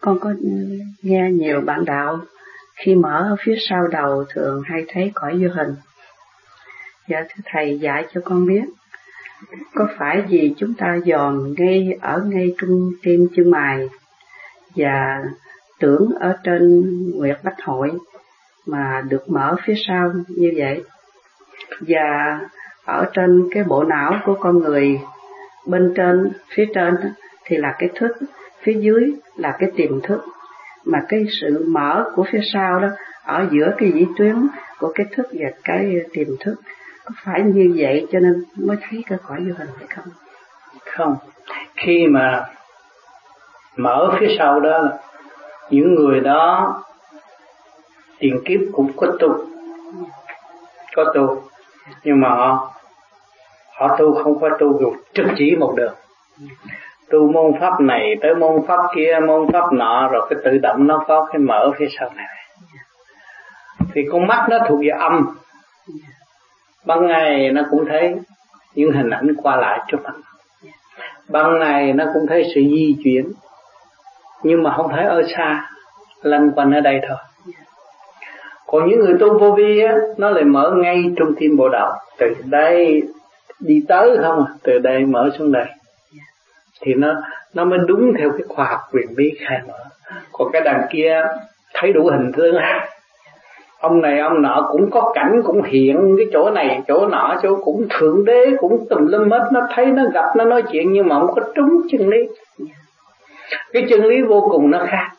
con có nghe nhiều bạn đạo. Khi mở ở phía sau đầu thường hay thấy cõi vô hình. Dạ thưa thầy dạy cho con biết, có phải vì chúng ta dòm ngay ở ngay trung tim chân mày và tưởng ở trên Nguyệt Bách Hội mà được mở phía sau như vậy? Và ở trên cái bộ não của con người bên trên phía trên thì là cái thức phía dưới là cái tiềm thức. Mà cái sự mở của phía sau đó, ở giữa cái dĩ tuyến của cái thức và cái tiềm thức, có phải như vậy cho nên mới thấy cái cõi vô hình phải không? Không. Khi mà mở phía sau đó, những người đó tiền kiếp cũng có tu. Có tu. Nhưng mà họ họ tu không có tu được trực chỉ một đường tu môn pháp này tới môn pháp kia, môn pháp nọ, rồi cái tự động nó có cái mở phía sau này. Thì con mắt nó thuộc về âm. Ban ngày nó cũng thấy những hình ảnh qua lại trước mặt. Ban ngày nó cũng thấy sự di chuyển. Nhưng mà không thấy ở xa lăn quanh ở đây thôi. Còn những người tu vô vi á, nó lại mở ngay trong tim bộ đạo. Từ đây đi tới không à? Từ đây mở xuống đây thì nó nó mới đúng theo cái khoa học quyền bí khai mở. Còn cái đằng kia, thấy đủ hình tướng à. ông này, ông nọ cũng có cảnh, cũng hiện cái chỗ này, chỗ nọ, chỗ cũng thượng đế, cũng tùm lum hết. Nó thấy, nó gặp, nó nói chuyện nhưng mà không có trúng chân lý. Cái chân lý vô cùng nó khác.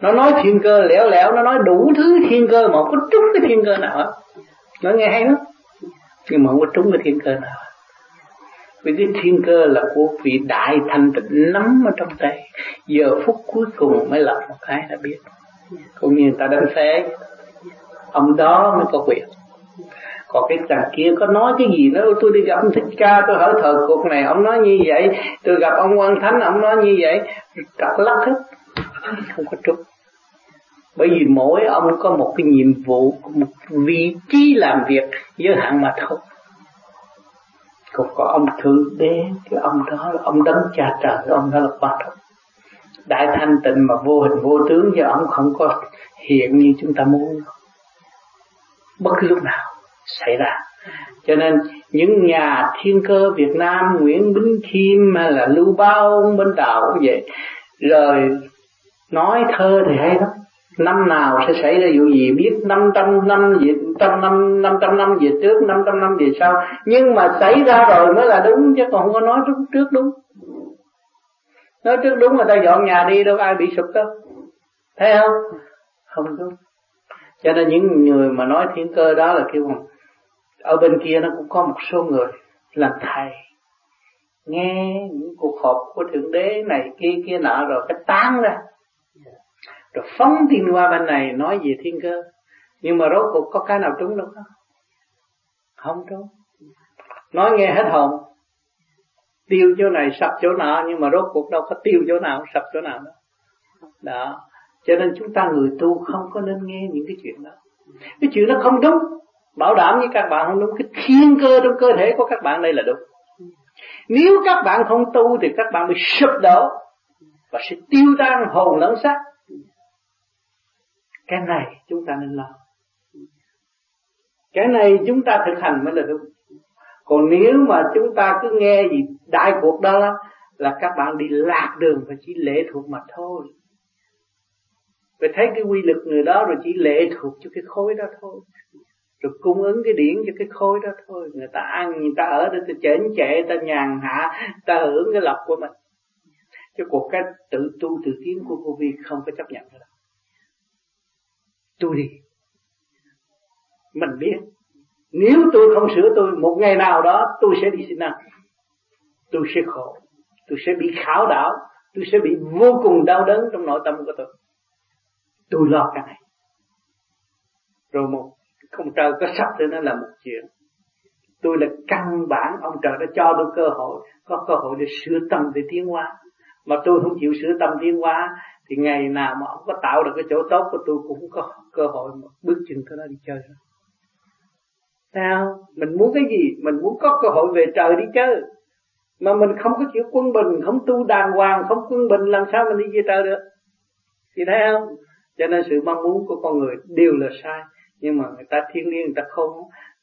Nó nói thiên cơ lẻo lẻo, nó nói đủ thứ thiên cơ mà không có trúng cái thiên cơ nào hết. Nó nghe hay lắm. Nhưng mà không có trúng cái thiên cơ nào vì cái thiên cơ là của vị đại thanh tịnh nắm ở trong tay. Giờ phút cuối cùng mới lập một cái đã biết. Cũng như người ta đánh xe ông đó mới có quyền. Còn cái thằng kia có nói cái gì nữa? Tôi đi gặp ông thích ca, tôi hỏi thờ cuộc này. Ông nói như vậy. Tôi gặp ông quan thánh, ông nói như vậy. Trật lắc hết. Không có trúng bởi vì mỗi ông có một cái nhiệm vụ, một vị trí làm việc giới hạn mà thôi còn có ông thượng đế, cái ông đó là ông đấng cha trời ông đó là quan trọng đại thanh tịnh mà vô hình vô tướng giờ ông không có hiện như chúng ta muốn. Bất cứ lúc nào xảy ra. Cho nên những nhà thiên cơ Việt Nam, Nguyễn Bính Kim hay là Lưu Bao bên Đạo cũng vậy rồi nói thơ thì hay lắm năm nào sẽ xảy ra vụ gì biết 500 năm về trăm năm 500 năm về trước 500 năm về sau. Nhưng mà xảy ra rồi mới là đúng chứ còn không có nói trước, trước đúng. Nói trước đúng người ta dọn nhà đi đâu ai bị sụp đâu. Thấy không? Không đúng. Cho nên những người mà nói thiên cơ đó là kêu bằng ở bên kia nó cũng có một số người làm thầy. Nghe những cuộc họp của thượng đế này kia kia nọ rồi cái tán ra rồi phóng tin qua bên này, nói về thiên cơ. Nhưng mà rốt cuộc có cái nào trúng đâu không không trúng. Nói nghe hết hồn. Tiêu chỗ này sập chỗ nọ, nhưng mà rốt cuộc đâu có tiêu chỗ nào, sập chỗ nào đó đó. Cho nên chúng ta người tu không có nên nghe những cái chuyện đó. Cái chuyện đó không đúng. Bảo đảm với các bạn không đúng. Cái thiên cơ trong cơ thể của các bạn đây là đúng. Nếu các bạn không tu thì các bạn bị sụp đổ và sẽ tiêu tan hồn lẫn xác cái này chúng ta nên lo. Cái này chúng ta thực hành mới là đúng. Còn nếu mà chúng ta cứ nghe gì đại cuộc đó là các bạn đi lạc đường và chỉ lệ thuộc mà thôi. Phải thấy cái quy lực người đó rồi chỉ lệ thuộc cho cái khối đó thôi. Rồi cung ứng cái điển cho cái khối đó thôi. Người ta ăn, người ta ở để ta chén chệ, ta nhàn hạ, ta hưởng cái lộc của mình. Chứ cuộc cái tự tu tự tiến của cô vi không có chấp nhận được tôi đi. Mình biết. Nếu tôi không sửa tôi, một ngày nào đó tôi sẽ đi sinh năng tôi sẽ khổ. Tôi sẽ bị khảo đảo. Tôi sẽ bị vô cùng đau đớn trong nội tâm của tôi. Tôi lo cái này. Rồi một ông trời có sắp thì nó là một chuyện. Tôi là căn bản, ông trời đã cho tôi cơ hội, có cơ hội để sửa tâm để tiến hóa. Mà tôi không chịu sửa tâm tiến hóa thì ngày nào mà ông có tạo được cái chỗ tốt của tôi cũng có cơ hội mà bước chân tới đó đi chơi rồi sao? Mình muốn cái gì? Mình muốn có cơ hội về trời đi chơi. Mà mình không có chịu quân bình, không tu đàng hoàng, không quân bình, làm sao mình đi về trời được? Thì thấy không? Cho nên sự mong muốn của con người đều là sai. Nhưng mà người ta thiên liêng người ta không.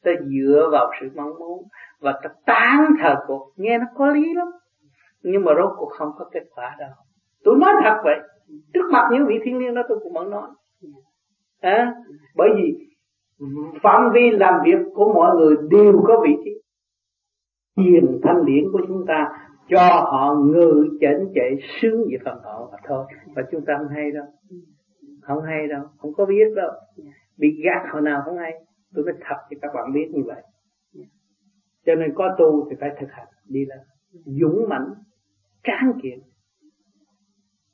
Ta dựa vào sự mong muốn và ta tán thờ cuộc. Nghe nó có lý lắm. Nhưng mà rốt cuộc không có kết quả đâu tôi nói thật vậy. Trước mặt những vị thiên liêng đó tôi cũng vẫn nói. À, bởi vì phạm vi làm việc của mọi người đều có vị trí. Thiền thanh điển của chúng ta cho họ ngự chảnh chạy sướng về phần họ mà thôi. Và chúng ta không hay đâu. Không hay đâu. Không có biết đâu. Bị gạt hồi nào không hay. Tôi nói thật cho các bạn biết như vậy. Cho nên có tu thì phải thực hành. Đi lên. Dũng mãnh tráng kiện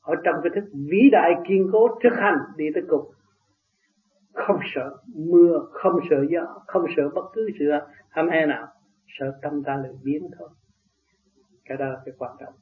ở trong cái thức vĩ đại kiên cố thực hành đi tới cùng. Không sợ mưa, không sợ gió, không sợ bất cứ sự hâm he nào. Sợ tâm ta lười biến thôi. Cái đó là cái quan trọng.